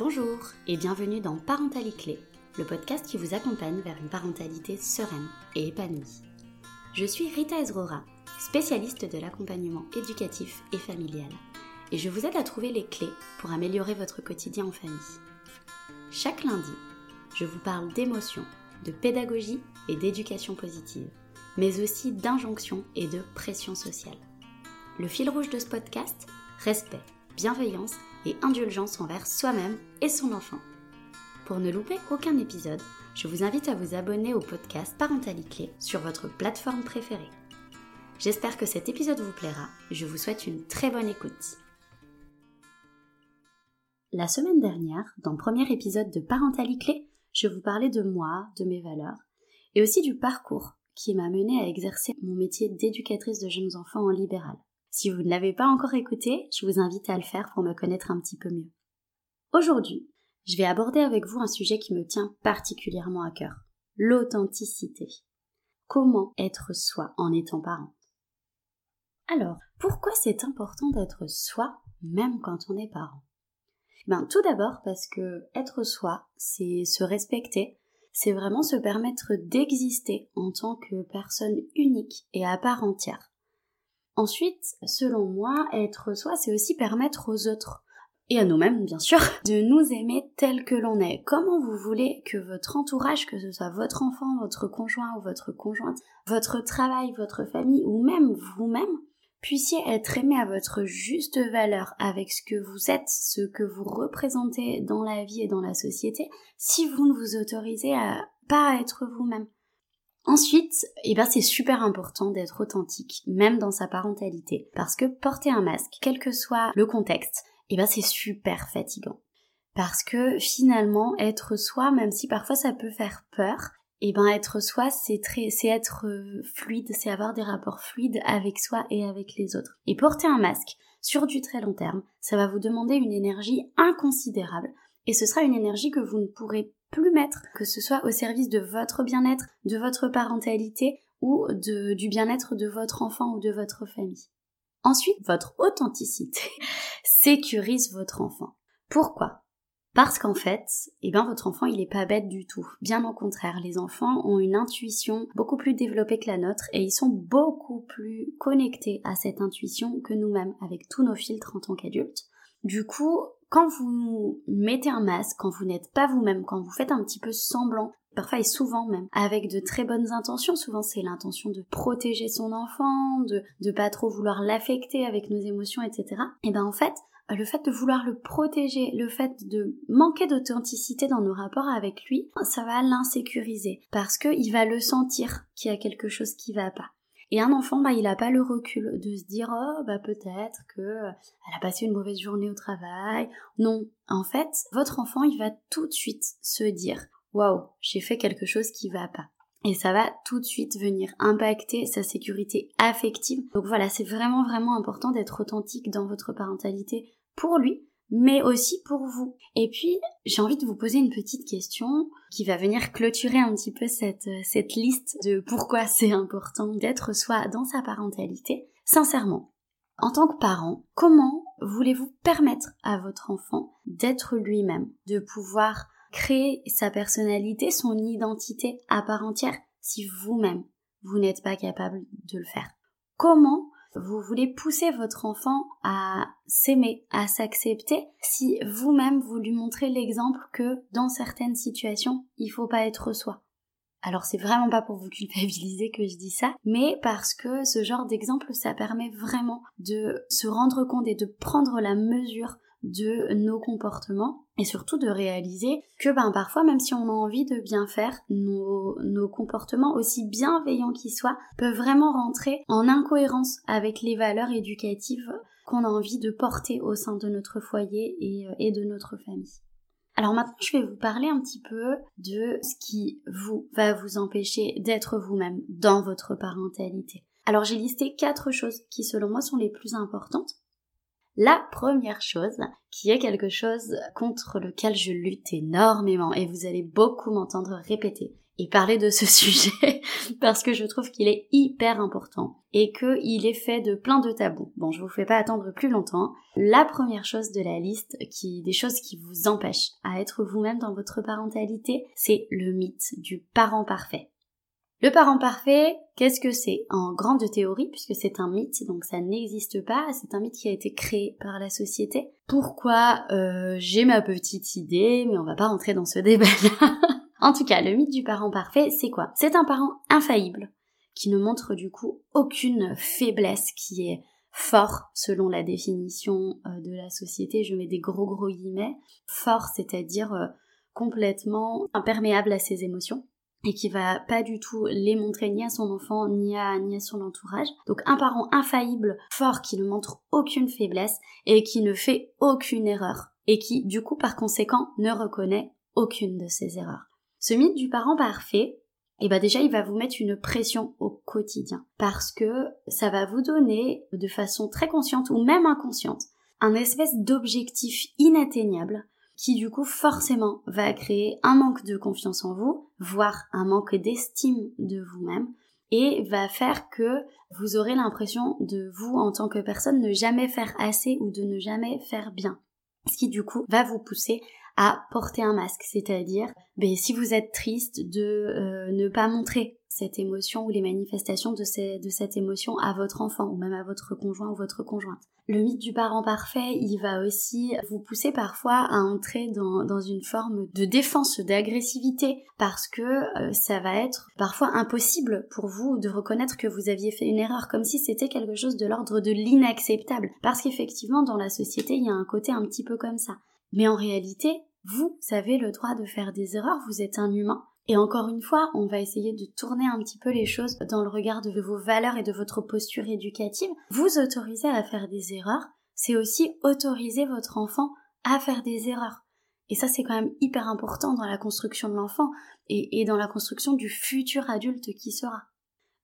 Bonjour et bienvenue dans Parentalité Clé, le podcast qui vous accompagne vers une parentalité sereine et épanouie. Je suis Rita Ezrora, spécialiste de l'accompagnement éducatif et familial, et je vous aide à trouver les clés pour améliorer votre quotidien en famille. Chaque lundi, je vous parle d'émotions, de pédagogie et d'éducation positive, mais aussi d'injonctions et de pression sociale. Le fil rouge de ce podcast, respect, bienveillance et indulgence envers soi-même et son enfant. Pour ne louper aucun épisode, je vous invite à vous abonner au podcast Parentalité sur votre plateforme préférée. J'espère que cet épisode vous plaira. Je vous souhaite une très bonne écoute. La semaine dernière, dans le premier épisode de Parentalité, je vous parlais de moi, de mes valeurs, et aussi du parcours qui m'a mené à exercer mon métier d'éducatrice de jeunes enfants en libéral. Si vous ne l'avez pas encore écouté, je vous invite à le faire pour me connaître un petit peu mieux. Aujourd'hui, je vais aborder avec vous un sujet qui me tient particulièrement à cœur, l'authenticité. Comment être soi en étant parent? Alors, pourquoi c'est important d'être soi même quand on est parent? Ben, tout d'abord parce que être soi, c'est se respecter, c'est vraiment se permettre d'exister en tant que personne unique et à part entière. Ensuite, selon moi, être soi, c'est aussi permettre aux autres et à nous-mêmes bien sûr, de nous aimer tel que l'on est. Comment vous voulez que votre entourage, que ce soit votre enfant, votre conjoint ou votre conjointe, votre travail, votre famille ou même vous-même, puissiez être aimé à votre juste valeur avec ce que vous êtes, ce que vous représentez dans la vie et dans la société, si vous ne vous autorisez à pas être vous-même. Ensuite, eh ben c'est super important d'être authentique, même dans sa parentalité, parce que porter un masque, quel que soit le contexte, eh ben c'est super fatigant. Parce que finalement, être soi, même si parfois ça peut faire peur, eh ben être soi, c'est très, c'est être euh, fluide, c'est avoir des rapports fluides avec soi et avec les autres. Et porter un masque sur du très long terme, ça va vous demander une énergie inconsidérable, et ce sera une énergie que vous ne pourrez plus mettre, que ce soit au service de votre bien-être, de votre parentalité ou du bien-être de votre enfant ou de votre famille. Ensuite, votre authenticité sécurise votre enfant. Pourquoi? Parce qu'en fait, eh ben, votre enfant, il n'est pas bête du tout. Bien au contraire, les enfants ont une intuition beaucoup plus développée que la nôtre et ils sont beaucoup plus connectés à cette intuition que nous-mêmes avec tous nos filtres en tant qu'adultes. Du coup, quand vous mettez un masque, quand vous n'êtes pas vous-même, quand vous faites un petit peu semblant, parfois et souvent même, avec de très bonnes intentions, souvent c'est l'intention de protéger son enfant, de ne pas trop vouloir l'affecter avec nos émotions, etc. Et ben en fait, le fait de vouloir le protéger, le fait de manquer d'authenticité dans nos rapports avec lui, ça va l'insécuriser parce qu'il va le sentir qu'il y a quelque chose qui va pas. Et un enfant, bah, il n'a pas le recul de se dire, oh, bah, peut-être que elle a passé une mauvaise journée au travail. Non. En fait, votre enfant, il va tout de suite se dire, waouh, j'ai fait quelque chose qui va pas. Et ça va tout de suite venir impacter sa sécurité affective. Donc voilà, c'est vraiment vraiment important d'être authentique dans votre parentalité pour lui, mais aussi pour vous. Et puis, j'ai envie de vous poser une petite question qui va venir clôturer un petit peu cette, cette liste de pourquoi c'est important d'être soi dans sa parentalité. Sincèrement, en tant que parent, comment voulez-vous permettre à votre enfant d'être lui-même, de pouvoir créer sa personnalité, son identité à part entière si vous-même, vous n'êtes pas capable de le faire? Comment vous voulez pousser votre enfant à s'aimer, à s'accepter, si vous-même vous lui montrez l'exemple que dans certaines situations, il faut pas être soi. Alors c'est vraiment pas pour vous culpabiliser que je dis ça, mais parce que ce genre d'exemple, ça permet vraiment de se rendre compte et de prendre la mesure de nos comportements et surtout de réaliser que ben parfois même si on a envie de bien faire, nos, nos comportements aussi bienveillants qu'ils soient peuvent vraiment rentrer en incohérence avec les valeurs éducatives qu'on a envie de porter au sein de notre foyer et, euh, et de notre famille. Alors maintenant, je vais vous parler un petit peu de ce qui vous va vous empêcher d'être vous-même dans votre parentalité. Alors j'ai listé quatre choses qui selon moi sont les plus importantes La première chose, qui est quelque chose contre lequel je lutte énormément, et vous allez beaucoup m'entendre répéter et parler de ce sujet, parce que je trouve qu'il est hyper important, et qu'il est fait de plein de tabous. Bon, je vous fais pas attendre plus longtemps. La première chose de la liste, qui, des choses qui vous empêchent à être vous-même dans votre parentalité, c'est le mythe du parent parfait. Le parent parfait, qu'est-ce que c'est? En grande théorie, puisque c'est un mythe, donc ça n'existe pas, c'est un mythe qui a été créé par la société. Pourquoi euh, J'ai ma petite idée, mais on va pas rentrer dans ce débat-là. en tout cas, le mythe du parent parfait, c'est quoi? C'est un parent infaillible, qui ne montre du coup aucune faiblesse, qui est fort selon la définition euh, de la société, je mets des gros gros guillemets, fort c'est-à-dire euh, complètement imperméable à ses émotions et qui va pas du tout les montrer ni à son enfant ni à, ni à son entourage. Donc un parent infaillible, fort, qui ne montre aucune faiblesse et qui ne fait aucune erreur et qui du coup par conséquent ne reconnaît aucune de ses erreurs. Ce mythe du parent parfait, eh ben déjà il va vous mettre une pression au quotidien parce que ça va vous donner de façon très consciente ou même inconsciente un espèce d'objectif inatteignable qui du coup forcément va créer un manque de confiance en vous, voire un manque d'estime de vous-même, et va faire que vous aurez l'impression de vous en tant que personne ne jamais faire assez ou de ne jamais faire bien. Ce qui du coup va vous pousser à porter un masque, c'est-à-dire ben, si vous êtes triste de euh, ne pas montrer cette émotion ou les manifestations de, cette émotion à votre enfant ou même à votre conjoint ou votre conjointe. Le mythe du parent parfait, il va aussi vous pousser parfois à entrer dans, dans une forme de défense, d'agressivité, parce que euh, ça va être parfois impossible pour vous de reconnaître que vous aviez fait une erreur, comme si c'était quelque chose de l'ordre de l'inacceptable. Parce qu'effectivement, dans la société, il y a un côté un petit peu comme ça. Mais en réalité, vous avez le droit de faire des erreurs, vous êtes un humain, et encore une fois, on va essayer de tourner un petit peu les choses dans le regard de vos valeurs et de votre posture éducative. Vous autoriser à faire des erreurs, c'est aussi autoriser votre enfant à faire des erreurs. Et ça, c'est quand même hyper important dans la construction de l'enfant et, dans la construction du futur adulte qui sera.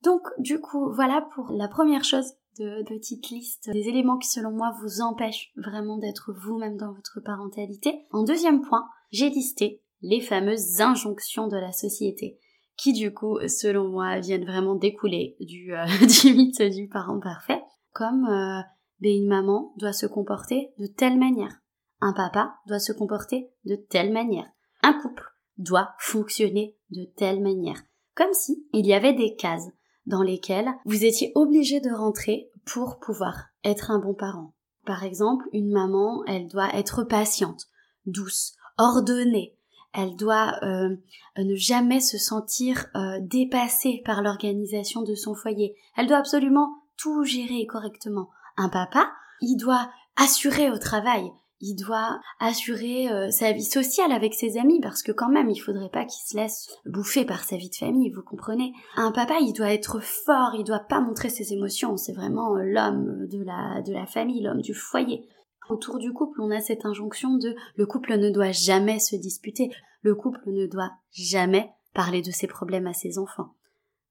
Donc, du coup, voilà pour la première chose de petite liste des éléments qui, selon moi, vous empêchent vraiment d'être vous-même dans votre parentalité. En deuxième point, j'ai listé les fameuses injonctions de la société, qui du coup, selon moi, viennent vraiment découler du, euh, mythe du parent parfait, comme euh, ben, une maman doit se comporter de telle manière, un papa doit se comporter de telle manière, un couple doit fonctionner de telle manière, comme si il y avait des cases dans lesquelles vous étiez obligé de rentrer pour pouvoir être un bon parent. Par exemple, une maman, elle doit être patiente, douce, ordonnée, elle doit euh, ne jamais se sentir euh, dépassée par l'organisation de son foyer. Elle doit absolument tout gérer correctement. Un papa, il doit assurer au travail, il doit assurer euh, sa vie sociale avec ses amis parce que quand même il faudrait pas qu'il se laisse bouffer par sa vie de famille, vous comprenez Un papa, il doit être fort, il doit pas montrer ses émotions, c'est vraiment l'homme de la de la famille, l'homme du foyer. Autour du couple, on a cette injonction de le couple ne doit jamais se disputer, le couple ne doit jamais parler de ses problèmes à ses enfants.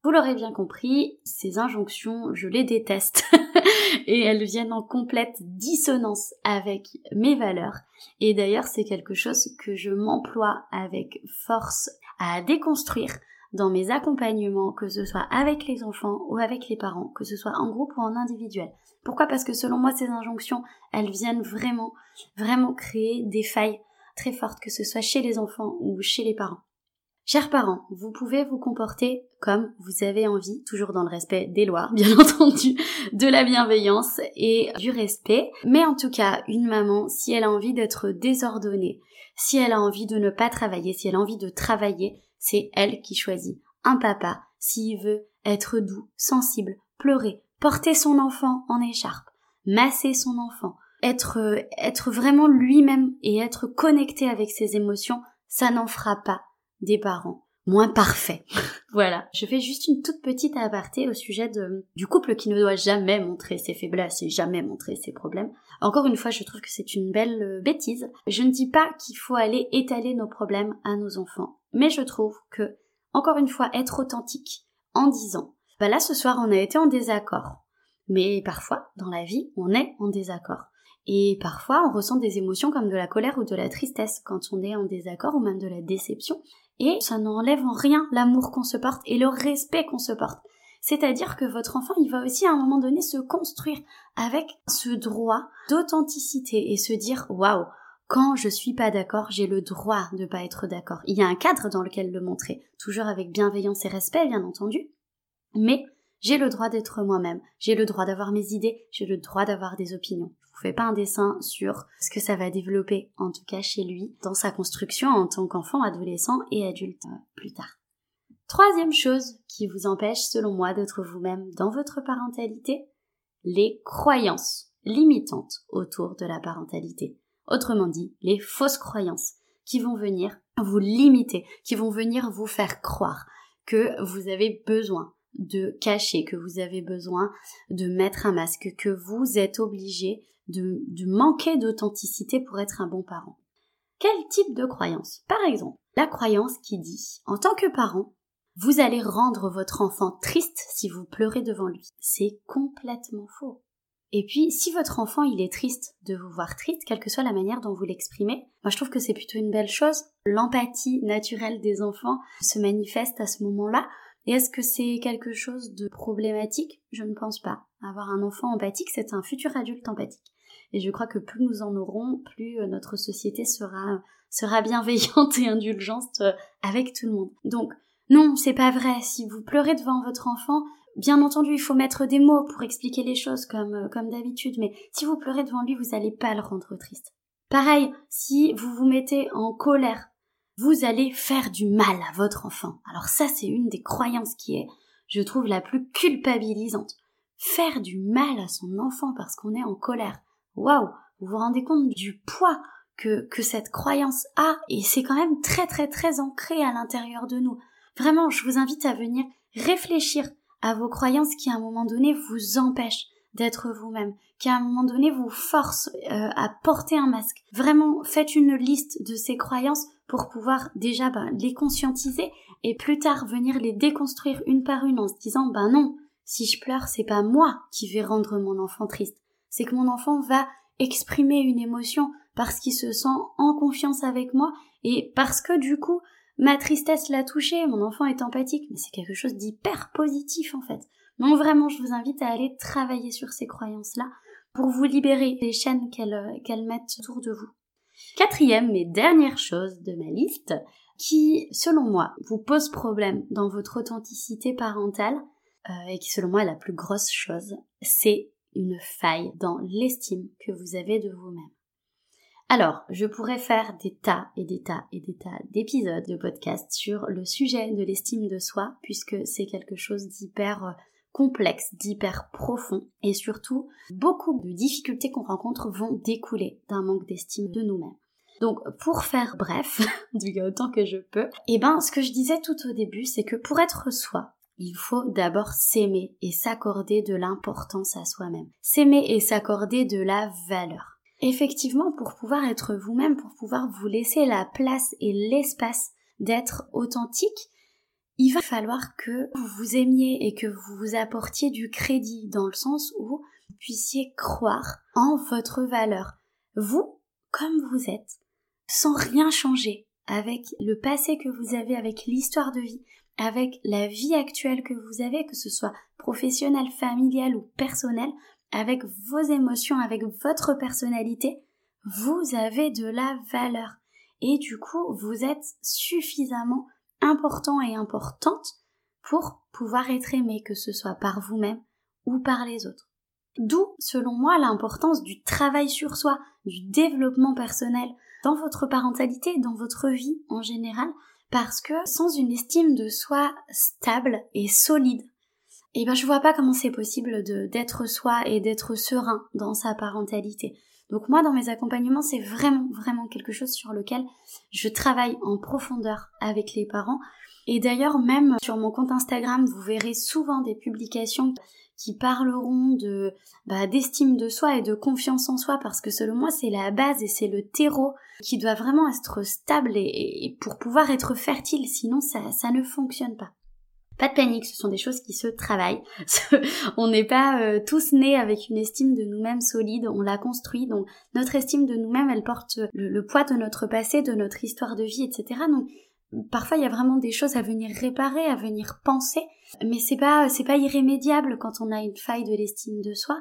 Vous l'aurez bien compris, ces injonctions, je les déteste et elles viennent en complète dissonance avec mes valeurs. Et d'ailleurs, c'est quelque chose que je m'emploie avec force à déconstruire dans mes accompagnements, que ce soit avec les enfants ou avec les parents, que ce soit en groupe ou en individuel. Pourquoi? Parce que selon moi, ces injonctions, elles viennent vraiment, vraiment créer des failles très fortes, que ce soit chez les enfants ou chez les parents. Chers parents, vous pouvez vous comporter comme vous avez envie, toujours dans le respect des lois, bien entendu, de la bienveillance et du respect. Mais en tout cas, une maman, si elle a envie d'être désordonnée, si elle a envie de ne pas travailler, si elle a envie de travailler, c'est elle qui choisit. Un papa, s'il veut être doux, sensible, pleurer, porter son enfant en écharpe, masser son enfant, être, être vraiment lui-même et être connecté avec ses émotions, ça n'en fera pas des parents moins parfaits. voilà. Je fais juste une toute petite aparté au sujet du couple qui ne doit jamais montrer ses faiblesses et jamais montrer ses problèmes. Encore une fois, je trouve que c'est une belle euh, bêtise. Je ne dis pas qu'il faut aller étaler nos problèmes à nos enfants. Mais je trouve que, encore une fois, être authentique en disant, bah là ce soir on a été en désaccord. Mais parfois, dans la vie, on est en désaccord. Et parfois, on ressent des émotions comme de la colère ou de la tristesse quand on est en désaccord ou même de la déception. Et ça n'enlève en rien l'amour qu'on se porte et le respect qu'on se porte. C'est-à-dire que votre enfant, il va aussi à un moment donné se construire avec ce droit d'authenticité et se dire waouh, quand je suis pas d'accord, j'ai le droit de pas être d'accord. Il y a un cadre dans lequel le montrer, toujours avec bienveillance et respect, bien entendu. Mais j'ai le droit d'être moi-même, j'ai le droit d'avoir mes idées, j'ai le droit d'avoir des opinions. Je vous fais pas un dessin sur ce que ça va développer, en tout cas chez lui, dans sa construction en tant qu'enfant, adolescent et adulte euh, plus tard. Troisième chose qui vous empêche, selon moi, d'être vous-même dans votre parentalité, les croyances limitantes autour de la parentalité. Autrement dit, les fausses croyances qui vont venir vous limiter, qui vont venir vous faire croire que vous avez besoin de cacher, que vous avez besoin de mettre un masque, que vous êtes obligé de, manquer d'authenticité pour être un bon parent. Quel type de croyance? Par exemple, la croyance qui dit, en tant que parent, vous allez rendre votre enfant triste si vous pleurez devant lui. C'est complètement faux. Et puis, si votre enfant il est triste de vous voir triste, quelle que soit la manière dont vous l'exprimez, moi je trouve que c'est plutôt une belle chose. L'empathie naturelle des enfants se manifeste à ce moment-là. Et est-ce que c'est quelque chose de problématique? Je ne pense pas. Avoir un enfant empathique, c'est un futur adulte empathique. Et je crois que plus nous en aurons, plus euh, notre société sera, sera bienveillante et indulgente euh, avec tout le monde. Donc, non, c'est pas vrai. Si vous pleurez devant votre enfant, bien entendu, il faut mettre des mots pour expliquer les choses comme, euh, comme d'habitude, mais si vous pleurez devant lui, vous n'allez pas le rendre triste. Pareil, si vous vous mettez en colère, vous allez faire du mal à votre enfant. Alors ça, c'est une des croyances qui est, je trouve, la plus culpabilisante. Faire du mal à son enfant parce qu'on est en colère. Waouh! Vous vous rendez compte du poids que, que cette croyance a, et c'est quand même très très très ancré à l'intérieur de nous. Vraiment, je vous invite à venir réfléchir à vos croyances qui à un moment donné vous empêchent d'être vous-même, qui à un moment donné vous forcent euh, à porter un masque. Vraiment, faites une liste de ces croyances pour pouvoir déjà ben, les conscientiser et plus tard venir les déconstruire une par une en se disant ben non, si je pleure, c'est pas moi qui vais rendre mon enfant triste, c'est que mon enfant va exprimer une émotion parce qu'il se sent en confiance avec moi et parce que du coup ma tristesse l'a touché, mon enfant est empathique, mais c'est quelque chose d'hyper positif en fait. Donc vraiment, je vous invite à aller travailler sur ces croyances-là pour vous libérer des chaînes qu'elles euh, mettent autour de vous. Quatrième et dernière chose de ma liste, qui, selon moi, vous pose problème dans votre authenticité parentale, euh, et qui, selon moi, est la plus grosse chose, c'est une faille dans l'estime que vous avez de vous-même. Alors, je pourrais faire des tas et des tas et des tas d'épisodes de podcast sur le sujet de l'estime de soi, puisque c'est quelque chose d'hyper euh, complexe, d'hyper profond, et surtout, beaucoup de difficultés qu'on rencontre vont découler d'un manque d'estime de nous-mêmes. Donc, pour faire bref, du autant que je peux, eh ben, ce que je disais tout au début, c'est que pour être soi, il faut d'abord s'aimer et s'accorder de l'importance à soi-même. S'aimer et s'accorder de la valeur. Effectivement, pour pouvoir être vous-même, pour pouvoir vous laisser la place et l'espace d'être authentique, il va falloir que vous vous aimiez et que vous vous apportiez du crédit dans le sens où vous puissiez croire en votre valeur. Vous, comme vous êtes, sans rien changer, avec le passé que vous avez, avec l'histoire de vie, avec la vie actuelle que vous avez, que ce soit professionnelle, familiale ou personnelle, avec vos émotions, avec votre personnalité, vous avez de la valeur. Et du coup, vous êtes suffisamment important et importante pour pouvoir être aimé, que ce soit par vous-même ou par les autres. D'où, selon moi, l'importance du travail sur soi, du développement personnel dans votre parentalité, dans votre vie en général, parce que sans une estime de soi stable et solide, eh ben je vois pas comment c'est possible d'être soi et d'être serein dans sa parentalité. Donc moi dans mes accompagnements c'est vraiment vraiment quelque chose sur lequel je travaille en profondeur avec les parents. Et d'ailleurs même sur mon compte Instagram vous verrez souvent des publications qui parleront de bah, d'estime de soi et de confiance en soi parce que selon moi c'est la base et c'est le terreau qui doit vraiment être stable et, pour pouvoir être fertile sinon ça, ça ne fonctionne pas. Pas de panique, ce sont des choses qui se travaillent. on n'est pas euh, tous nés avec une estime de nous-mêmes solide, on l'a construit. Donc notre estime de nous-mêmes, elle porte le, poids de notre passé, de notre histoire de vie, etc. Donc parfois il y a vraiment des choses à venir réparer, à venir penser, mais c'est pas c'est pas irrémédiable quand on a une faille de l'estime de soi.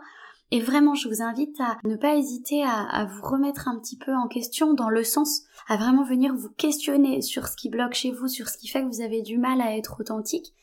Et vraiment, je vous invite à ne pas hésiter à, vous remettre un petit peu en question dans le sens à vraiment venir vous questionner sur ce qui bloque chez vous, sur ce qui fait que vous avez du mal à être authentique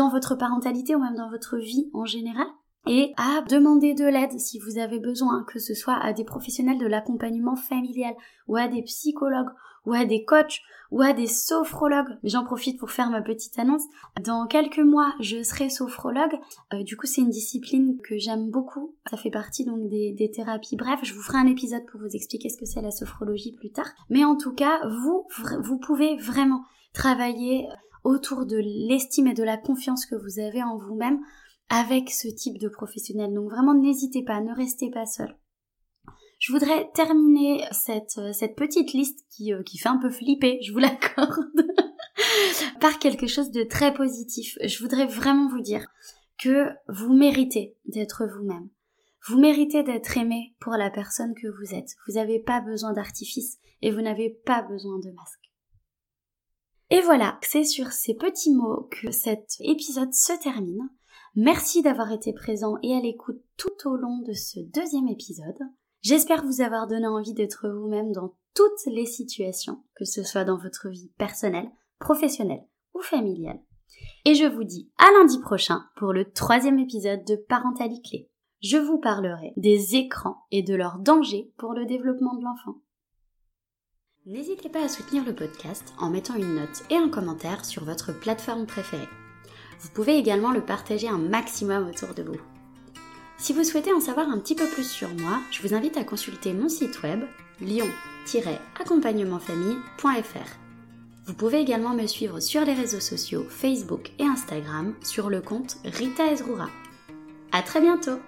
dans votre parentalité ou même dans votre vie en général et à demander de l'aide si vous avez besoin, que ce soit à des professionnels de l'accompagnement familial ou à des psychologues ou à des coachs ou à des sophrologues. J'en profite pour faire ma petite annonce. Dans quelques mois, je serai sophrologue. Euh, du coup, c'est une discipline que j'aime beaucoup. Ça fait partie donc des, des, thérapies. Bref, je vous ferai un épisode pour vous expliquer ce que c'est la sophrologie plus tard. Mais en tout cas, vous, vous pouvez vraiment travailler autour de l'estime et de la confiance que vous avez en vous-même avec ce type de professionnel. Donc vraiment, n'hésitez pas, ne restez pas seul. Je voudrais terminer cette, cette petite liste qui, euh, qui fait un peu flipper, je vous l'accorde, par quelque chose de très positif. Je voudrais vraiment vous dire que vous méritez d'être vous-même. Vous méritez d'être aimé pour la personne que vous êtes. Vous n'avez pas besoin d'artifice et vous n'avez pas besoin de masque. Et voilà, c'est sur ces petits mots que cet épisode se termine. Merci d'avoir été présent et à l'écoute tout au long de ce deuxième épisode. J'espère vous avoir donné envie d'être vous-même dans toutes les situations, que ce soit dans votre vie personnelle, professionnelle ou familiale. Et je vous dis à lundi prochain pour le troisième épisode de Parentalité Clé. Je vous parlerai des écrans et de leurs dangers pour le développement de l'enfant. N'hésitez pas à soutenir le podcast en mettant une note et un commentaire sur votre plateforme préférée. Vous pouvez également le partager un maximum autour de vous. Si vous souhaitez en savoir un petit peu plus sur moi, je vous invite à consulter mon site web lion-accompagnementfamille.fr. Vous pouvez également me suivre sur les réseaux sociaux Facebook et Instagram sur le compte Rita Ezrura. À très bientôt!